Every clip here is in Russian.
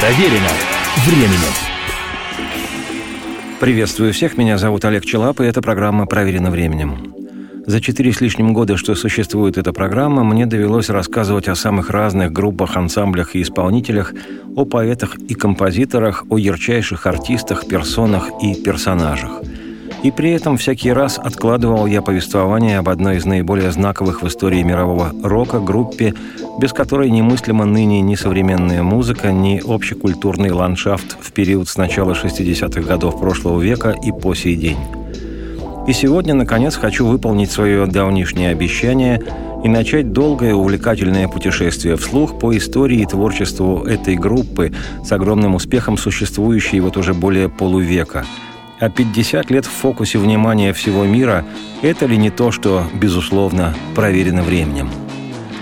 Проверено временем. Приветствую всех, меня зовут Олег Челап, и эта программа «Проверено временем». За четыре с лишним года, что существует эта программа, мне довелось рассказывать о самых разных группах, ансамблях и исполнителях, о поэтах и композиторах, о ярчайших артистах, персонах и персонажах – и при этом всякий раз откладывал я повествование об одной из наиболее знаковых в истории мирового рока группе, без которой немыслима ныне ни современная музыка, ни общекультурный ландшафт в период с начала 60-х годов прошлого века и по сей день. И сегодня, наконец, хочу выполнить свое давнишнее обещание и начать долгое увлекательное путешествие вслух по истории и творчеству этой группы с огромным успехом существующей вот уже более полувека – а 50 лет в фокусе внимания всего мира – это ли не то, что, безусловно, проверено временем?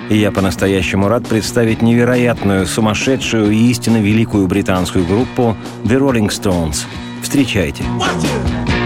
И я по-настоящему рад представить невероятную, сумасшедшую и истинно великую британскую группу The Rolling Stones. Встречайте! Встречайте!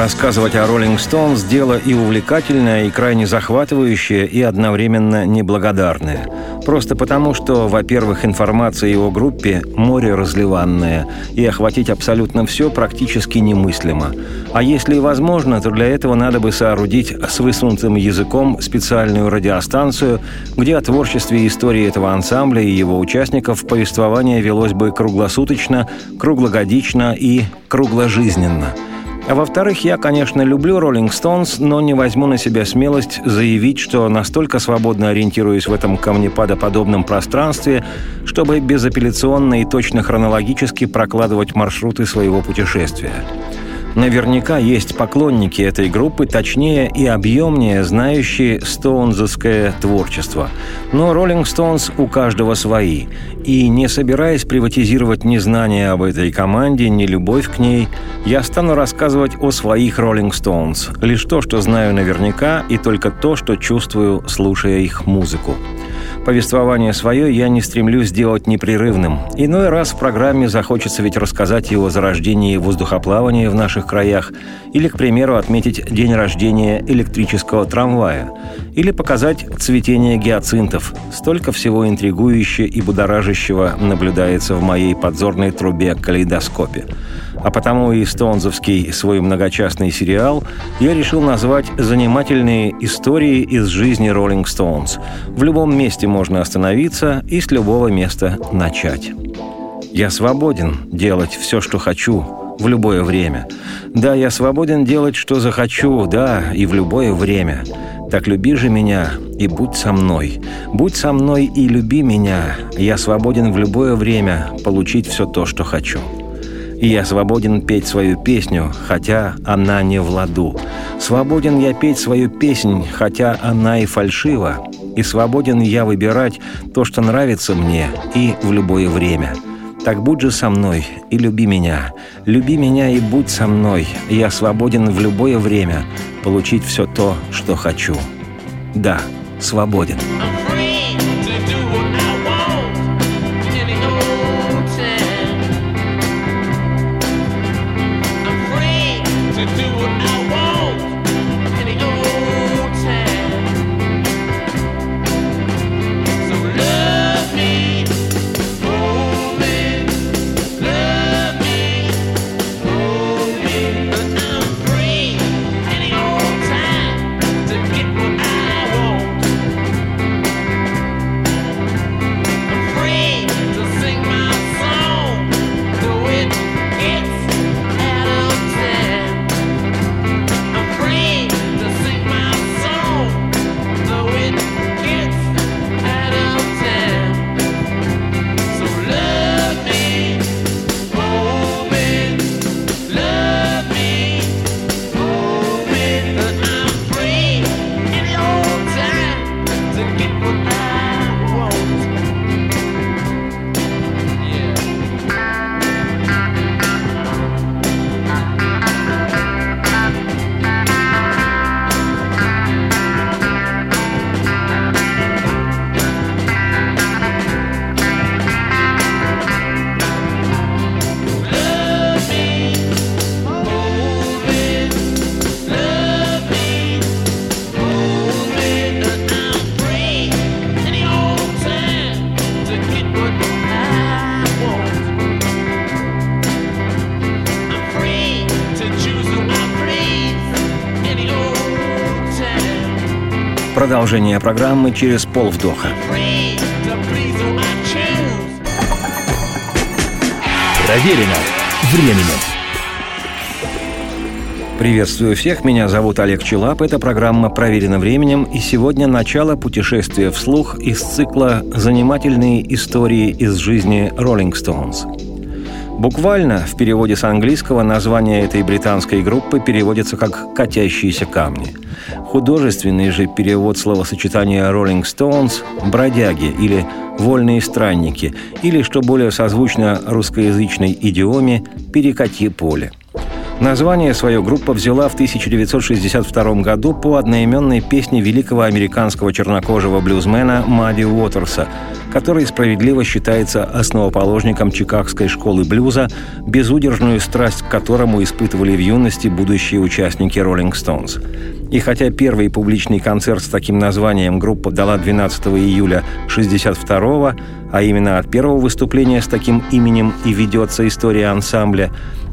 Рассказывать о Роллинг Стоунс – дело и увлекательное, и крайне захватывающее, и одновременно неблагодарное. Просто потому, что, во-первых, информация о группе – море разливанное, и охватить абсолютно все практически немыслимо. А если и возможно, то для этого надо бы соорудить с высунутым языком специальную радиостанцию, где о творчестве и истории этого ансамбля и его участников повествование велось бы круглосуточно, круглогодично и кругложизненно – а во-вторых, я, конечно, люблю Роллинг Стоунс, но не возьму на себя смелость заявить, что настолько свободно ориентируюсь в этом камнепадоподобном пространстве, чтобы безапелляционно и точно хронологически прокладывать маршруты своего путешествия. Наверняка есть поклонники этой группы, точнее и объемнее знающие стоунзовское творчество. Но Роллинг Стоунс у каждого свои. И не собираясь приватизировать ни знания об этой команде, ни любовь к ней, я стану рассказывать о своих Роллинг Стоунс. Лишь то, что знаю наверняка, и только то, что чувствую, слушая их музыку. Повествование свое я не стремлюсь сделать непрерывным. Иной раз в программе захочется ведь рассказать его зарождении воздухоплавания в наших краях или, к примеру, отметить день рождения электрического трамвая или показать цветение гиацинтов. Столько всего интригующего и будоражащего наблюдается в моей подзорной трубе калейдоскопе а потому и стоунзовский свой многочастный сериал я решил назвать «Занимательные истории из жизни Роллинг Стоунс». В любом месте можно остановиться и с любого места начать. Я свободен делать все, что хочу, в любое время. Да, я свободен делать, что захочу, да, и в любое время. Так люби же меня и будь со мной. Будь со мной и люби меня. Я свободен в любое время получить все то, что хочу и я свободен петь свою песню, хотя она не в ладу. Свободен я петь свою песнь, хотя она и фальшива. И свободен я выбирать то, что нравится мне, и в любое время. Так будь же со мной и люби меня. Люби меня и будь со мной. Я свободен в любое время получить все то, что хочу. Да, свободен. Продолжение программы через полвдоха. Проверено временем. Приветствую всех, меня зовут Олег Челап, это программа «Проверено временем», и сегодня начало путешествия вслух из цикла «Занимательные истории из жизни Роллинг Стоунс». Буквально в переводе с английского название этой британской группы переводится как «катящиеся камни». Художественный же перевод словосочетания «Rolling Stones» – «бродяги» или «вольные странники» или, что более созвучно русскоязычной идиоме, «перекати поле». Название свою группа взяла в 1962 году по одноименной песне великого американского чернокожего блюзмена Мадди Уотерса, который справедливо считается основоположником Чикагской школы блюза, безудержную страсть к которому испытывали в юности будущие участники «Роллинг Стоунс». И хотя первый публичный концерт с таким названием группа дала 12 июля 1962 а именно от первого выступления с таким именем и ведется история ансамбля,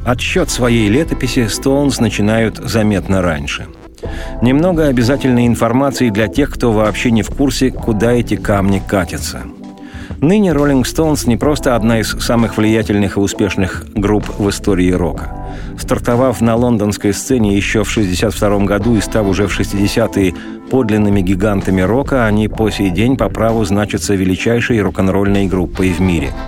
Отсчет своей летописи Стоунс начинают заметно раньше. Немного обязательной информации для тех, кто вообще не в курсе, куда эти камни катятся. Ныне Rolling Stones не просто одна из самых влиятельных и успешных групп в истории рока. Стартовав на лондонской сцене еще в 1962 году и став уже в 60-е подлинными гигантами рока, они по сей день по праву значатся величайшей рок-н-ролльной группой в мире –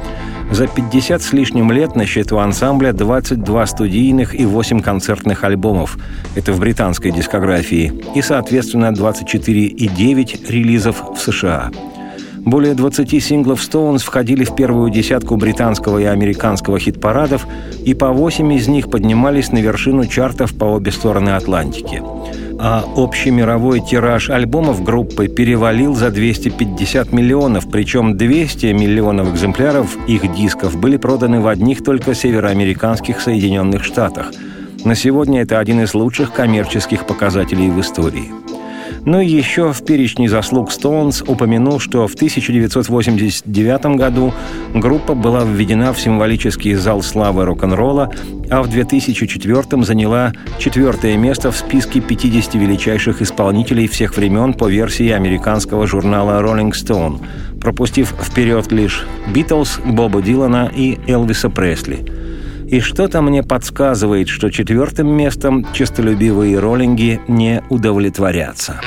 за 50 с лишним лет на счету ансамбля 22 студийных и 8 концертных альбомов. Это в британской дискографии. И, соответственно, 24 и 9 релизов в США. Более 20 синглов Stones входили в первую десятку британского и американского хит-парадов, и по 8 из них поднимались на вершину чартов по обе стороны Атлантики. А общий мировой тираж альбомов группы перевалил за 250 миллионов, причем 200 миллионов экземпляров их дисков были проданы в одних только североамериканских Соединенных Штатах. На сегодня это один из лучших коммерческих показателей в истории. Ну и еще в перечне заслуг Stones упомянул, что в 1989 году группа была введена в символический зал славы рок-н-ролла, а в 2004 заняла четвертое место в списке 50 величайших исполнителей всех времен по версии американского журнала Rolling Stone, пропустив вперед лишь Битлз, Боба Дилана и Элвиса Пресли – и что-то мне подсказывает, что четвертым местом честолюбивые роллинги не удовлетворятся.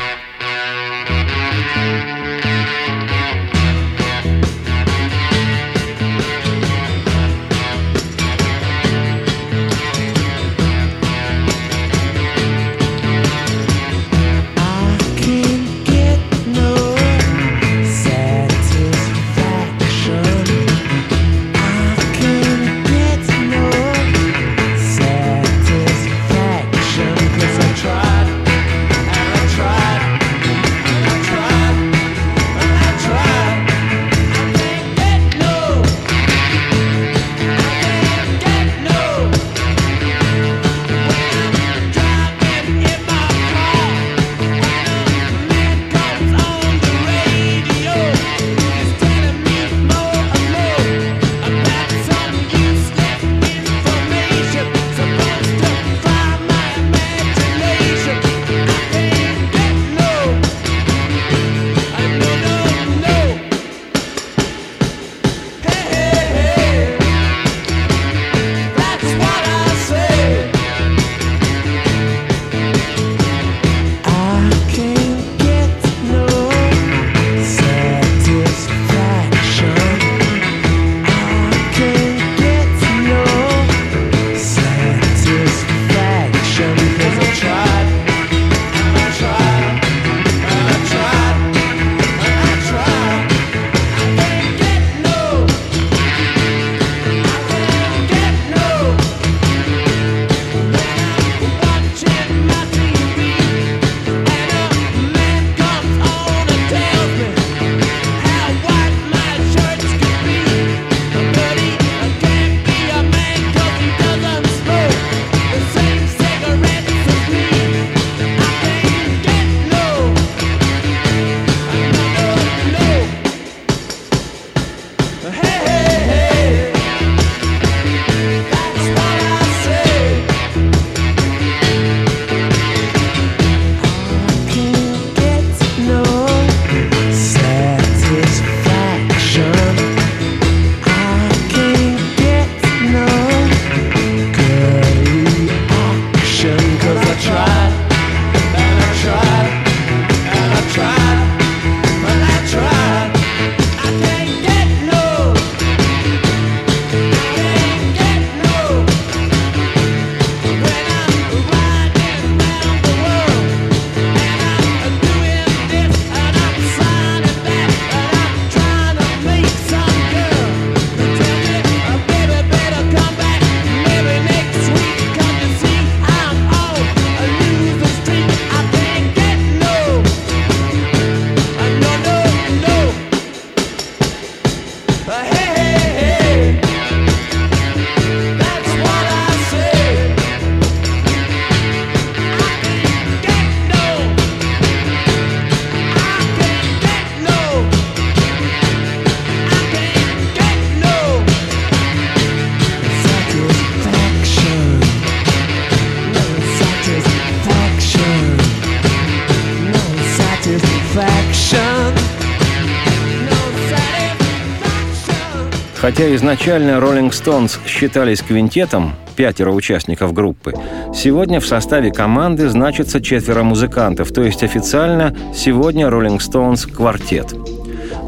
Хотя изначально Rolling Stones считались квинтетом, пятеро участников группы, сегодня в составе команды значится четверо музыкантов, то есть официально сегодня Rolling Stones квартет.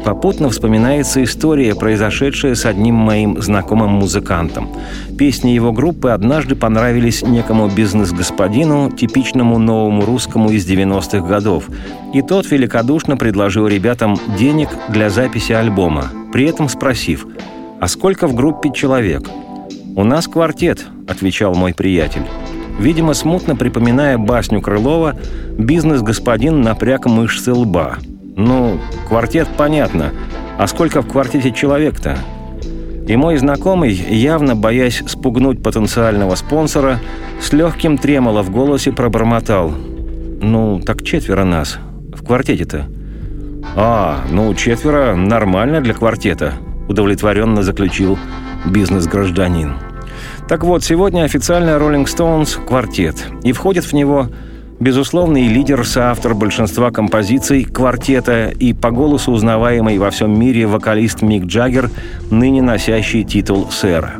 Попутно вспоминается история, произошедшая с одним моим знакомым музыкантом. Песни его группы однажды понравились некому бизнес-господину, типичному новому русскому из 90-х годов. И тот великодушно предложил ребятам денег для записи альбома, при этом спросив – «А сколько в группе человек?» «У нас квартет», — отвечал мой приятель. Видимо, смутно припоминая басню Крылова, бизнес-господин напряг мышцы лба. Ну, квартет понятно. А сколько в квартете человек-то? И мой знакомый, явно боясь спугнуть потенциального спонсора, с легким тремоло в голосе пробормотал. «Ну, так четверо нас. В квартете-то». «А, ну, четверо нормально для квартета», — удовлетворенно заключил бизнес-гражданин. Так вот, сегодня официально Rolling Stones – квартет, и входит в него безусловный лидер, соавтор большинства композиций квартета и по голосу узнаваемый во всем мире вокалист Мик Джаггер, ныне носящий титул сэра.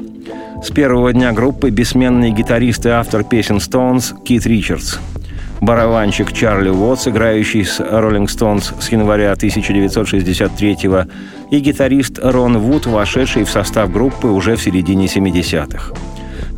С первого дня группы бессменный гитарист и автор песен Stones Кит Ричардс – барабанщик Чарли Уотс, играющий с Rolling Stones с января 1963 и гитарист Рон Вуд, вошедший в состав группы уже в середине 70-х.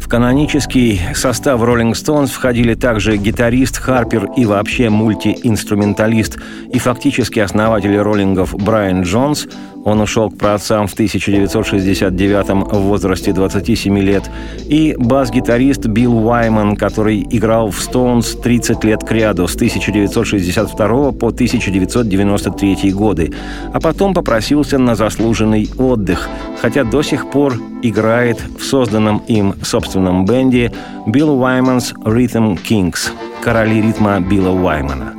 В канонический состав Rolling Stones входили также гитарист, харпер и вообще мультиинструменталист и фактически основатель роллингов Брайан Джонс, он ушел к праотцам в 1969 в возрасте 27 лет. И бас-гитарист Билл Уайман, который играл в Stones 30 лет к ряду с 1962 по 1993 годы, а потом попросился на заслуженный отдых, хотя до сих пор играет в созданном им собственном бенде Bill Wyman's Rhythm Kings – «Короли ритма» Билла Уаймана.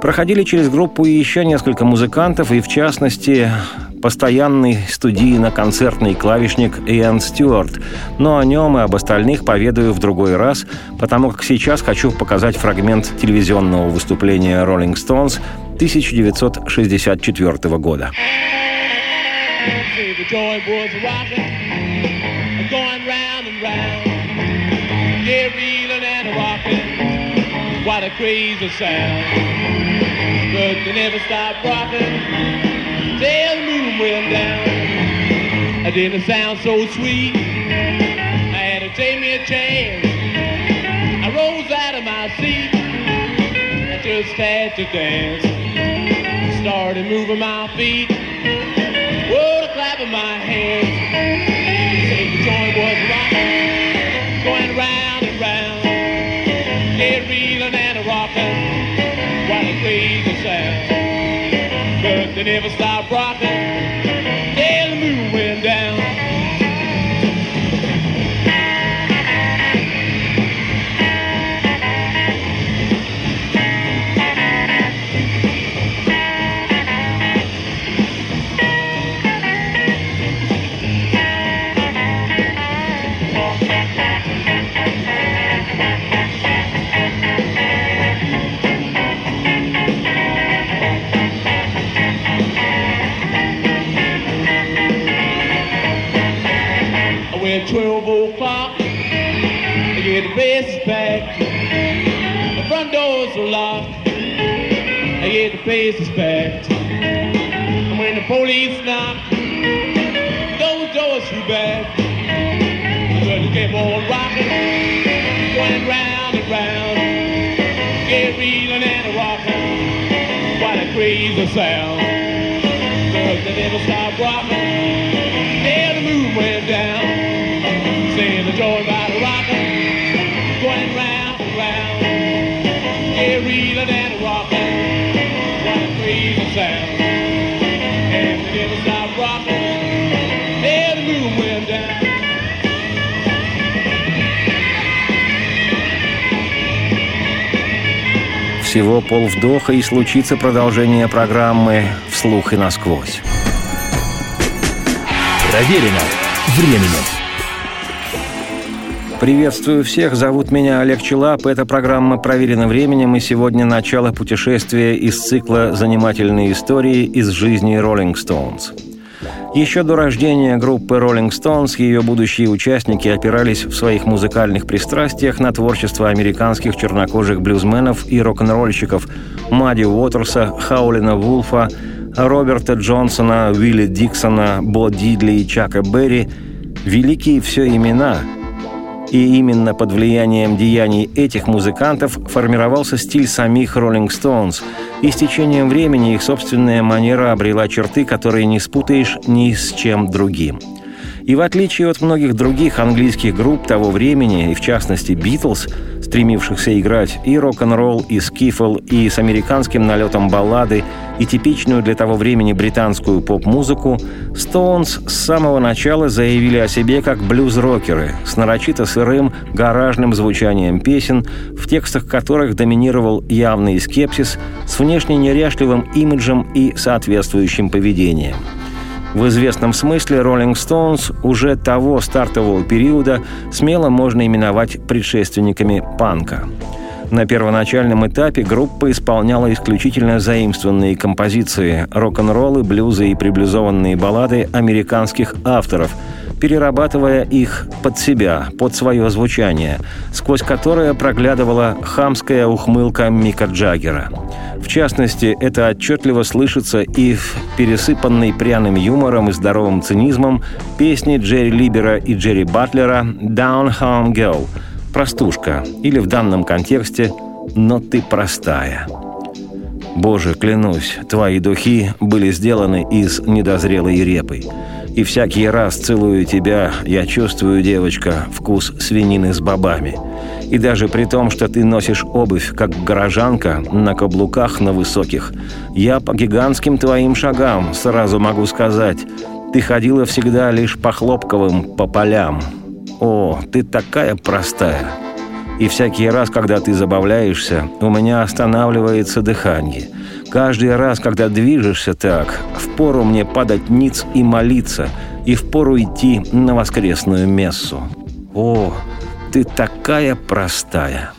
Проходили через группу еще несколько музыкантов, и в частности постоянный студийно-концертный клавишник Иэн Стюарт, но о нем и об остальных поведаю в другой раз, потому как сейчас хочу показать фрагмент телевизионного выступления Rolling Stones 1964 года. What a crazy sound. But they never stop rocking. till the down. I didn't sound so sweet. I had to take me a chance. I rose out of my seat. I just had to dance. I started moving my feet. Whoa, the clap of my hands. Say the joint was rocking, going round and round. Yeah, reeling and rocking. What a crazy sound. But they never o'clock. Get the faces back. The front doors are locked. Get the faces back. And when the police knock, those doors shoot back. But they keep on rocking, going round and round. Get reeling and rocking. What a crazy sound. Всего полвдоха и случится продолжение программы «Вслух и насквозь». Проверено временем. Приветствую всех, зовут меня Олег Челап. Эта программа «Проверена временем» и сегодня начало путешествия из цикла «Занимательные истории из жизни Rolling Stones». Еще до рождения группы Rolling Stones ее будущие участники опирались в своих музыкальных пристрастиях на творчество американских чернокожих блюзменов и рок-н-ролльщиков Мадди Уотерса, Хаулина Вулфа, Роберта Джонсона, Уилли Диксона, Бо Дидли и Чака Берри – великие все имена – и именно под влиянием деяний этих музыкантов формировался стиль самих Rolling Stones, и с течением времени их собственная манера обрела черты, которые не спутаешь ни с чем другим. И в отличие от многих других английских групп того времени, и в частности «Битлз», стремившихся играть и рок-н-ролл, и скифл, и с американским налетом баллады, и типичную для того времени британскую поп-музыку, Stones с самого начала заявили о себе как блюз-рокеры с нарочито сырым, гаражным звучанием песен, в текстах которых доминировал явный скепсис с внешне неряшливым имиджем и соответствующим поведением – в известном смысле Rolling Stones уже того стартового периода смело можно именовать предшественниками панка. На первоначальном этапе группа исполняла исключительно заимствованные композиции, рок-н-роллы, блюзы и приблизованные баллады американских авторов – перерабатывая их под себя, под свое звучание, сквозь которое проглядывала хамская ухмылка Мика Джаггера. В частности, это отчетливо слышится и в пересыпанной пряным юмором и здоровым цинизмом песни Джерри Либера и Джерри Батлера «Down Home Girl» – «Простушка» или в данном контексте «Но ты простая». Боже, клянусь, твои духи были сделаны из недозрелой репы. И всякий раз целую тебя, я чувствую, девочка, вкус свинины с бобами. И даже при том, что ты носишь обувь, как горожанка, на каблуках на высоких, я по гигантским твоим шагам сразу могу сказать, ты ходила всегда лишь по хлопковым, по полям. О, ты такая простая. И всякий раз, когда ты забавляешься, у меня останавливается дыхание – Каждый раз, когда движешься так, впору мне падать ниц и молиться, и впору идти на воскресную мессу. О, ты такая простая!»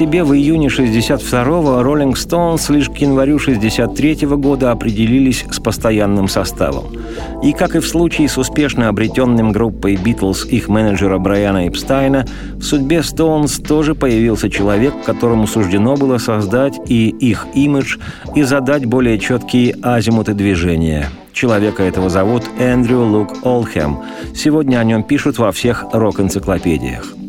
Себе в июне 62-го, Rolling Stones лишь к январю 63-го года определились с постоянным составом. И, как и в случае с успешно обретенным группой Beatles их менеджера Брайана Эпстайна, в судьбе Stones тоже появился человек, которому суждено было создать и их имидж, и задать более четкие азимуты движения. Человека этого зовут Эндрю Лук Олхэм. Сегодня о нем пишут во всех рок-энциклопедиях.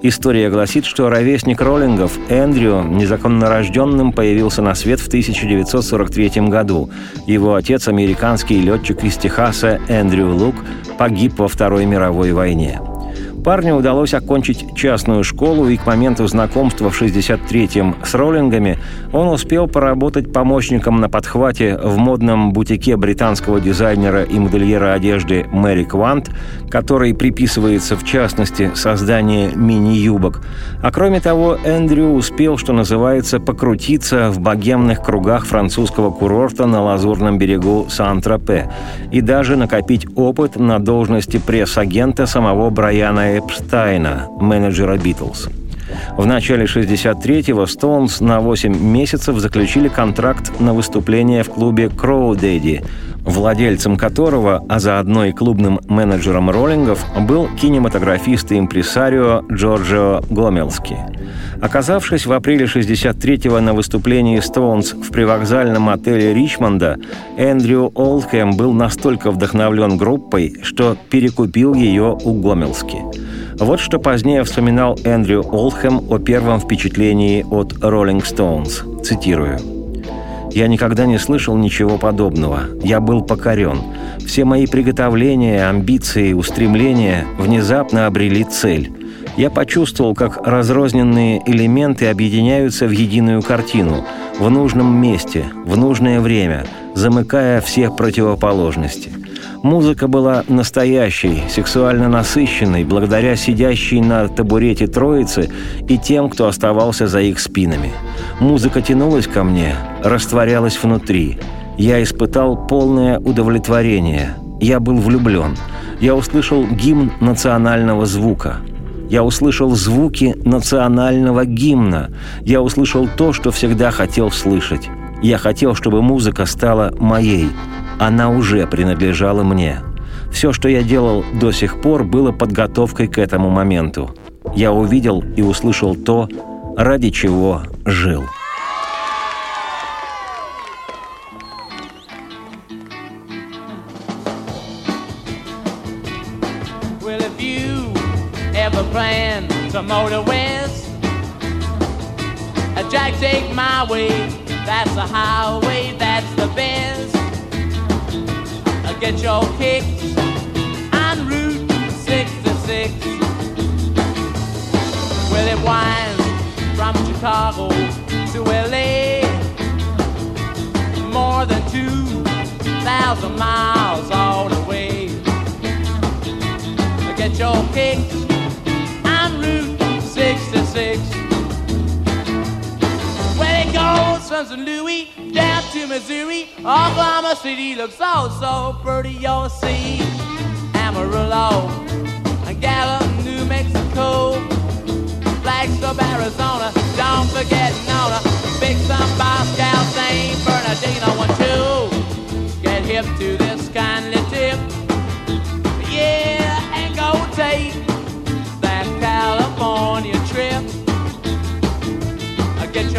История гласит, что ровесник роллингов Эндрю незаконно рожденным появился на свет в 1943 году. Его отец, американский летчик из Техаса Эндрю Лук, погиб во Второй мировой войне. Парню удалось окончить частную школу, и к моменту знакомства в 63-м с роллингами он успел поработать помощником на подхвате в модном бутике британского дизайнера и модельера одежды Мэри Квант, который приписывается в частности создание мини-юбок. А кроме того, Эндрю успел, что называется, покрутиться в богемных кругах французского курорта на Лазурном берегу Сан-Тропе и даже накопить опыт на должности пресс-агента самого Брайана Эпштайна, менеджера «Битлз». В начале 63-го Стоунс на 8 месяцев заключили контракт на выступление в клубе «Кроу Дэдди», владельцем которого, а заодно и клубным менеджером роллингов, был кинематографист и импресарио Джорджио Гомелски. Оказавшись в апреле 63-го на выступлении Стоунс в привокзальном отеле Ричмонда, Эндрю Олдхэм был настолько вдохновлен группой, что перекупил ее у Гомелски. Вот что позднее вспоминал Эндрю Олдхэм о первом впечатлении от Rolling Stones. Цитирую. Я никогда не слышал ничего подобного. Я был покорен. Все мои приготовления, амбиции, устремления внезапно обрели цель. Я почувствовал, как разрозненные элементы объединяются в единую картину, в нужном месте, в нужное время, замыкая все противоположности. Музыка была настоящей, сексуально насыщенной, благодаря сидящей на табурете троицы и тем, кто оставался за их спинами. Музыка тянулась ко мне, растворялась внутри. Я испытал полное удовлетворение. Я был влюблен. Я услышал гимн национального звука. Я услышал звуки национального гимна. Я услышал то, что всегда хотел слышать. Я хотел, чтобы музыка стала моей, она уже принадлежала мне. Все, что я делал до сих пор, было подготовкой к этому моменту. Я увидел и услышал то, ради чего жил. To motor west, Jack, take my way. That's the highway, that's the best. get your kicks on Route 66. Well, it winds from Chicago to LA, more than 2,000 miles all the way. Get your kicks 66. Well, it goes from St. Louis down to Missouri. Oklahoma City looks so, so pretty. You'll see Amarillo and Gallup, New Mexico. Flagstaff, Arizona. Don't forget Nona. Big Sun, Pascal, St. Bernardino. One, two. Get hip to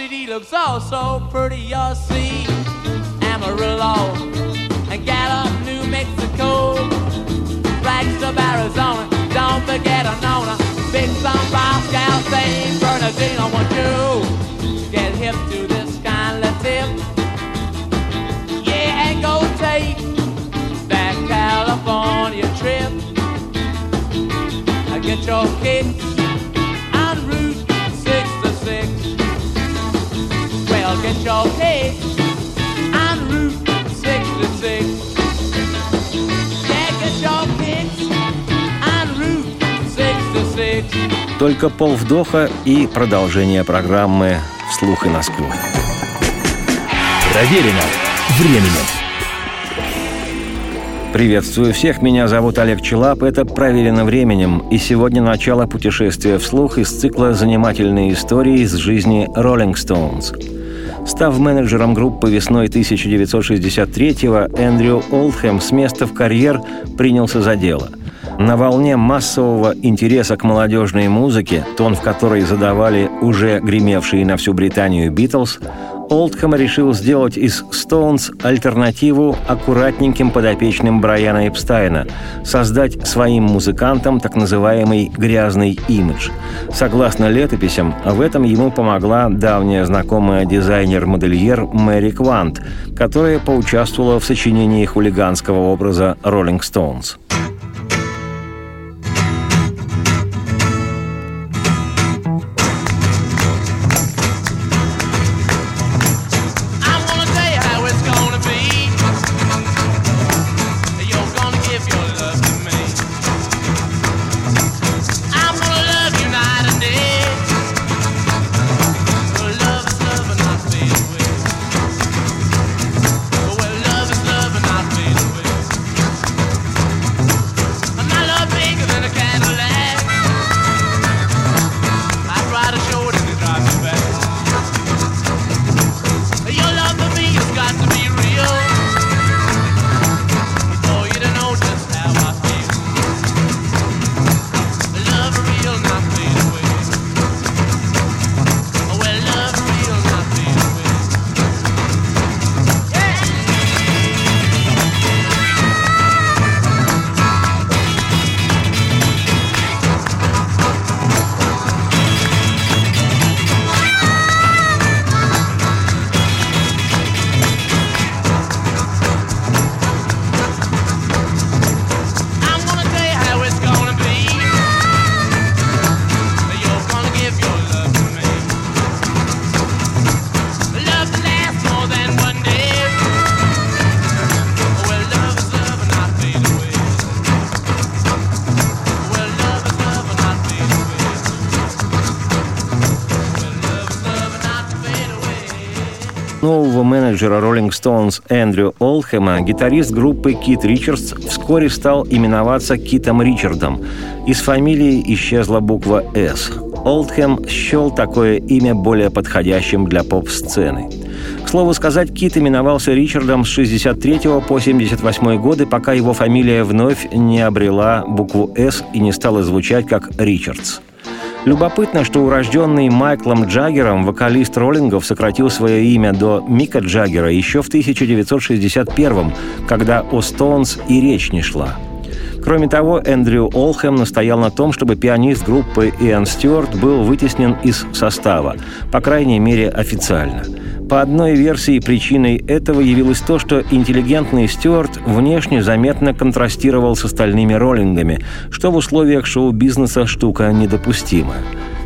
City looks all so pretty. You'll see Amarillo and Gallup, New Mexico. Flagstaff, Arizona, don't forget Anona. Big Sun, Pascal, St. Bernardino. Want you get hip to this kind of tip. Yeah, and go take that California trip. I get your kicks your cake on Route 66. Yeah, get your kicks on Route 66. Только полвдоха и продолжение программы «Вслух и насквозь». Проверено временем. Приветствую всех, меня зовут Олег Челап, это «Проверено временем», и сегодня начало путешествия вслух из цикла «Занимательные истории из жизни Rolling Stones». Став менеджером группы весной 1963-го, Эндрю Олдхэм с места в карьер принялся за дело. На волне массового интереса к молодежной музыке, тон в которой задавали уже гремевшие на всю Британию «Битлз», Олдхэм решил сделать из Stones альтернативу аккуратненьким подопечным Брайана Эпстайна, создать своим музыкантам так называемый «грязный имидж». Согласно летописям, в этом ему помогла давняя знакомая дизайнер-модельер Мэри Квант, которая поучаствовала в сочинении хулиганского образа «Роллинг Стоунс». Менеджера Rolling Stones Эндрю Олхэма гитарист группы Кит Ричардс вскоре стал именоваться Китом Ричардом. Из фамилии исчезла буква «С». Олдхэм счел такое имя более подходящим для поп-сцены. К слову сказать, Кит именовался Ричардом с 63 по 78 годы, пока его фамилия вновь не обрела букву «С» и не стала звучать как «Ричардс». Любопытно, что урожденный Майклом Джаггером вокалист роллингов сократил свое имя до Мика Джаггера еще в 1961 когда о Стоунс и речь не шла. Кроме того, Эндрю Олхэм настоял на том, чтобы пианист группы Иэн Стюарт был вытеснен из состава, по крайней мере официально. По одной версии причиной этого явилось то, что интеллигентный Стюарт внешне заметно контрастировал с остальными роллингами, что в условиях шоу-бизнеса штука недопустимая.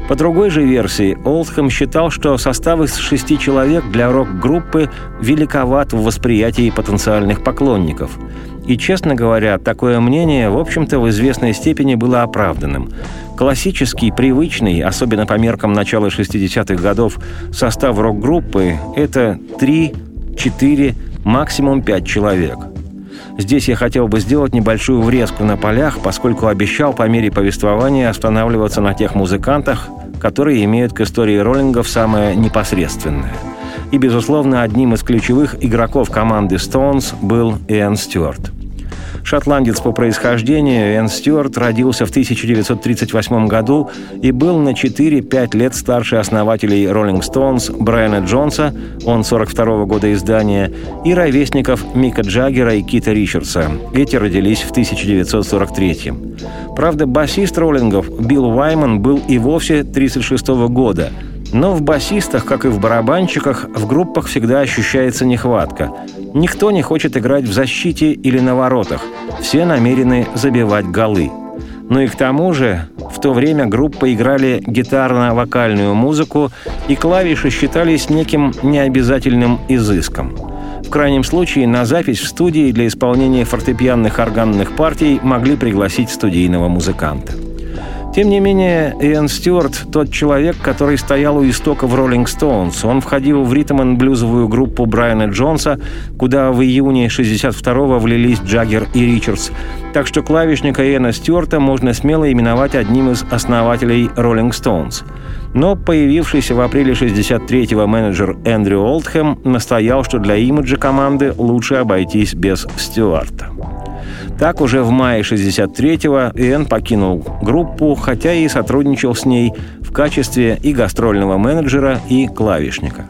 По другой же версии, Олдхэм считал, что состав из шести человек для рок-группы великоват в восприятии потенциальных поклонников. И, честно говоря, такое мнение, в общем-то, в известной степени было оправданным. Классический, привычный, особенно по меркам начала 60-х годов, состав рок-группы – это 3, 4, максимум 5 человек – Здесь я хотел бы сделать небольшую врезку на полях, поскольку обещал по мере повествования останавливаться на тех музыкантах, которые имеют к истории роллингов самое непосредственное. И, безусловно, одним из ключевых игроков команды Stones был Иэн Стюарт. Шотландец по происхождению, Энн Стюарт родился в 1938 году и был на 4-5 лет старше основателей Rolling Stones Брайана Джонса, он 42 года издания, и ровесников Мика Джаггера и Кита Ричардса. Эти родились в 1943 Правда, басист роллингов Билл Уайман был и вовсе 36 года – но в басистах, как и в барабанщиках, в группах всегда ощущается нехватка. Никто не хочет играть в защите или на воротах. Все намерены забивать голы. Но и к тому же в то время группа играли гитарно-вокальную музыку, и клавиши считались неким необязательным изыском. В крайнем случае на запись в студии для исполнения фортепианных органных партий могли пригласить студийного музыканта. Тем не менее, Иэн Стюарт – тот человек, который стоял у истоков Rolling Stones. Он входил в ритм-н-блюзовую группу Брайана Джонса, куда в июне 62-го влились Джаггер и Ричардс. Так что клавишника Иэна Стюарта можно смело именовать одним из основателей Rolling Stones. Но появившийся в апреле 63-го менеджер Эндрю Олдхэм настоял, что для имиджа команды лучше обойтись без Стюарта. Так уже в мае 63-го Иэн покинул группу, хотя и сотрудничал с ней в качестве и гастрольного менеджера, и клавишника.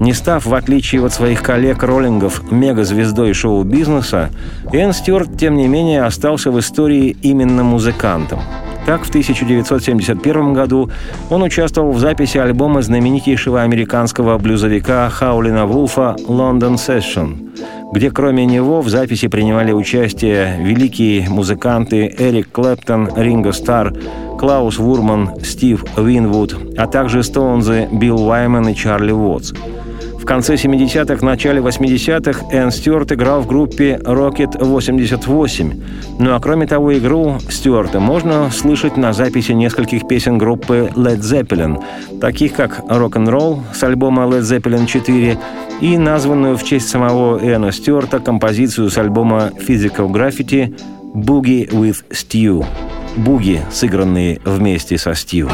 Не став, в отличие от своих коллег-роллингов, мегазвездой шоу-бизнеса, Иэн Стюарт, тем не менее, остался в истории именно музыкантом. Так, в 1971 году он участвовал в записи альбома знаменитейшего американского блюзовика Хаулина Вулфа «London Session», где кроме него в записи принимали участие великие музыканты Эрик Клэптон, Ринго Стар, Клаус Вурман, Стив Винвуд, а также Стоунзы Билл Уайман и Чарли Уотс. В конце 70-х, начале 80-х Энн Стюарт играл в группе Rocket 88. Ну а кроме того, игру Стюарта можно слышать на записи нескольких песен группы Led Zeppelin, таких как «Rock'n'Roll» с альбома Led Zeppelin 4 и названную в честь самого Энна Стюарта композицию с альбома Physical Graffiti «Boogie with Stew» – «Буги», сыгранные вместе со Стью.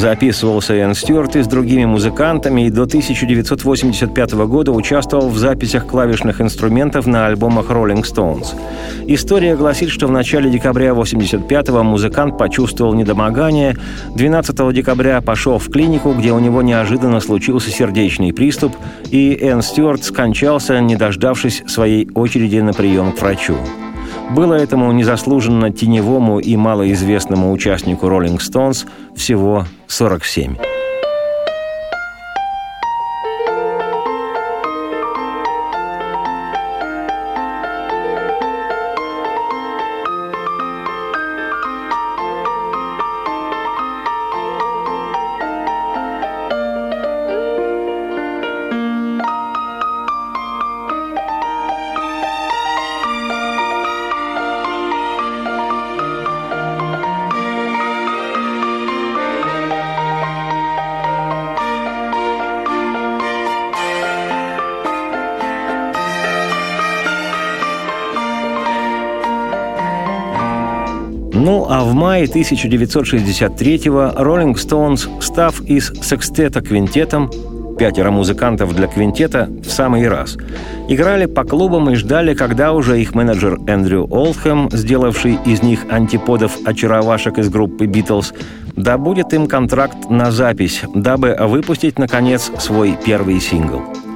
Записывался Иэн Стюарт и с другими музыкантами и до 1985 года участвовал в записях клавишных инструментов на альбомах Rolling Stones. История гласит, что в начале декабря 1985-го музыкант почувствовал недомогание, 12 декабря пошел в клинику, где у него неожиданно случился сердечный приступ, и Энн Стюарт скончался, не дождавшись своей очереди на прием к врачу. Было этому незаслуженно теневому и малоизвестному участнику Rolling Stones всего 47. Ну а в мае 1963-го Rolling Stones, став из секстета квинтетом, пятеро музыкантов для квинтета в самый раз. Играли по клубам и ждали, когда уже их менеджер Эндрю Олдхэм, сделавший из них антиподов очаровашек из группы «Битлз», добудет им контракт на запись, дабы выпустить, наконец, свой первый сингл –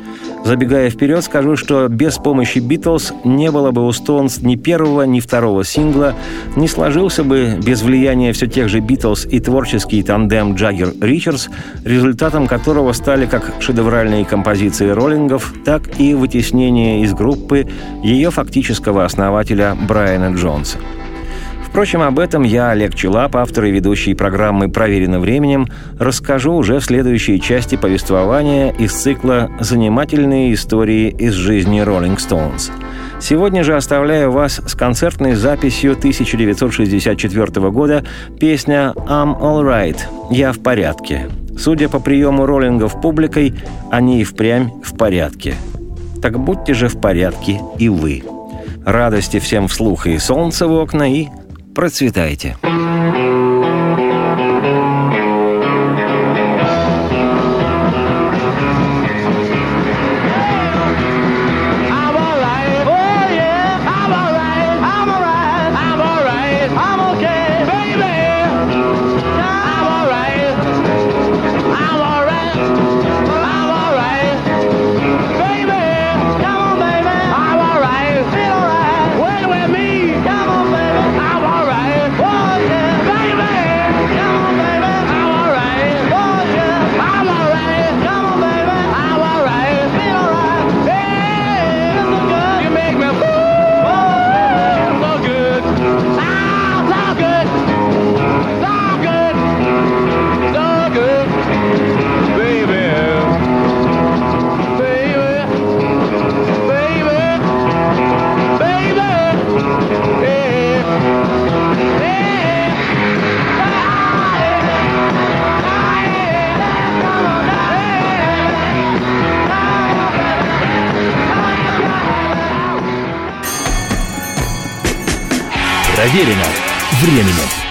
Забегая вперед, скажу, что без помощи «Битлз» не было бы у Стоунс ни первого, ни второго сингла, не сложился бы без влияния все тех же «Битлз» и творческий тандем Джаггер-Ричардс, результатом которого стали как шедевральные композиции роллингов, так и вытеснение из группы ее фактического основателя Брайана Джонса. Впрочем, об этом я, Олег Челап, автор и ведущий программы «Проверено временем», расскажу уже в следующей части повествования из цикла «Занимательные истории из жизни Rolling Stones». Сегодня же оставляю вас с концертной записью 1964 года песня «I'm all right» – «Я в порядке». Судя по приему роллингов публикой, они и впрямь в порядке. Так будьте же в порядке и вы. Радости всем вслух и солнце в окна, и Процветайте. Проверено временем.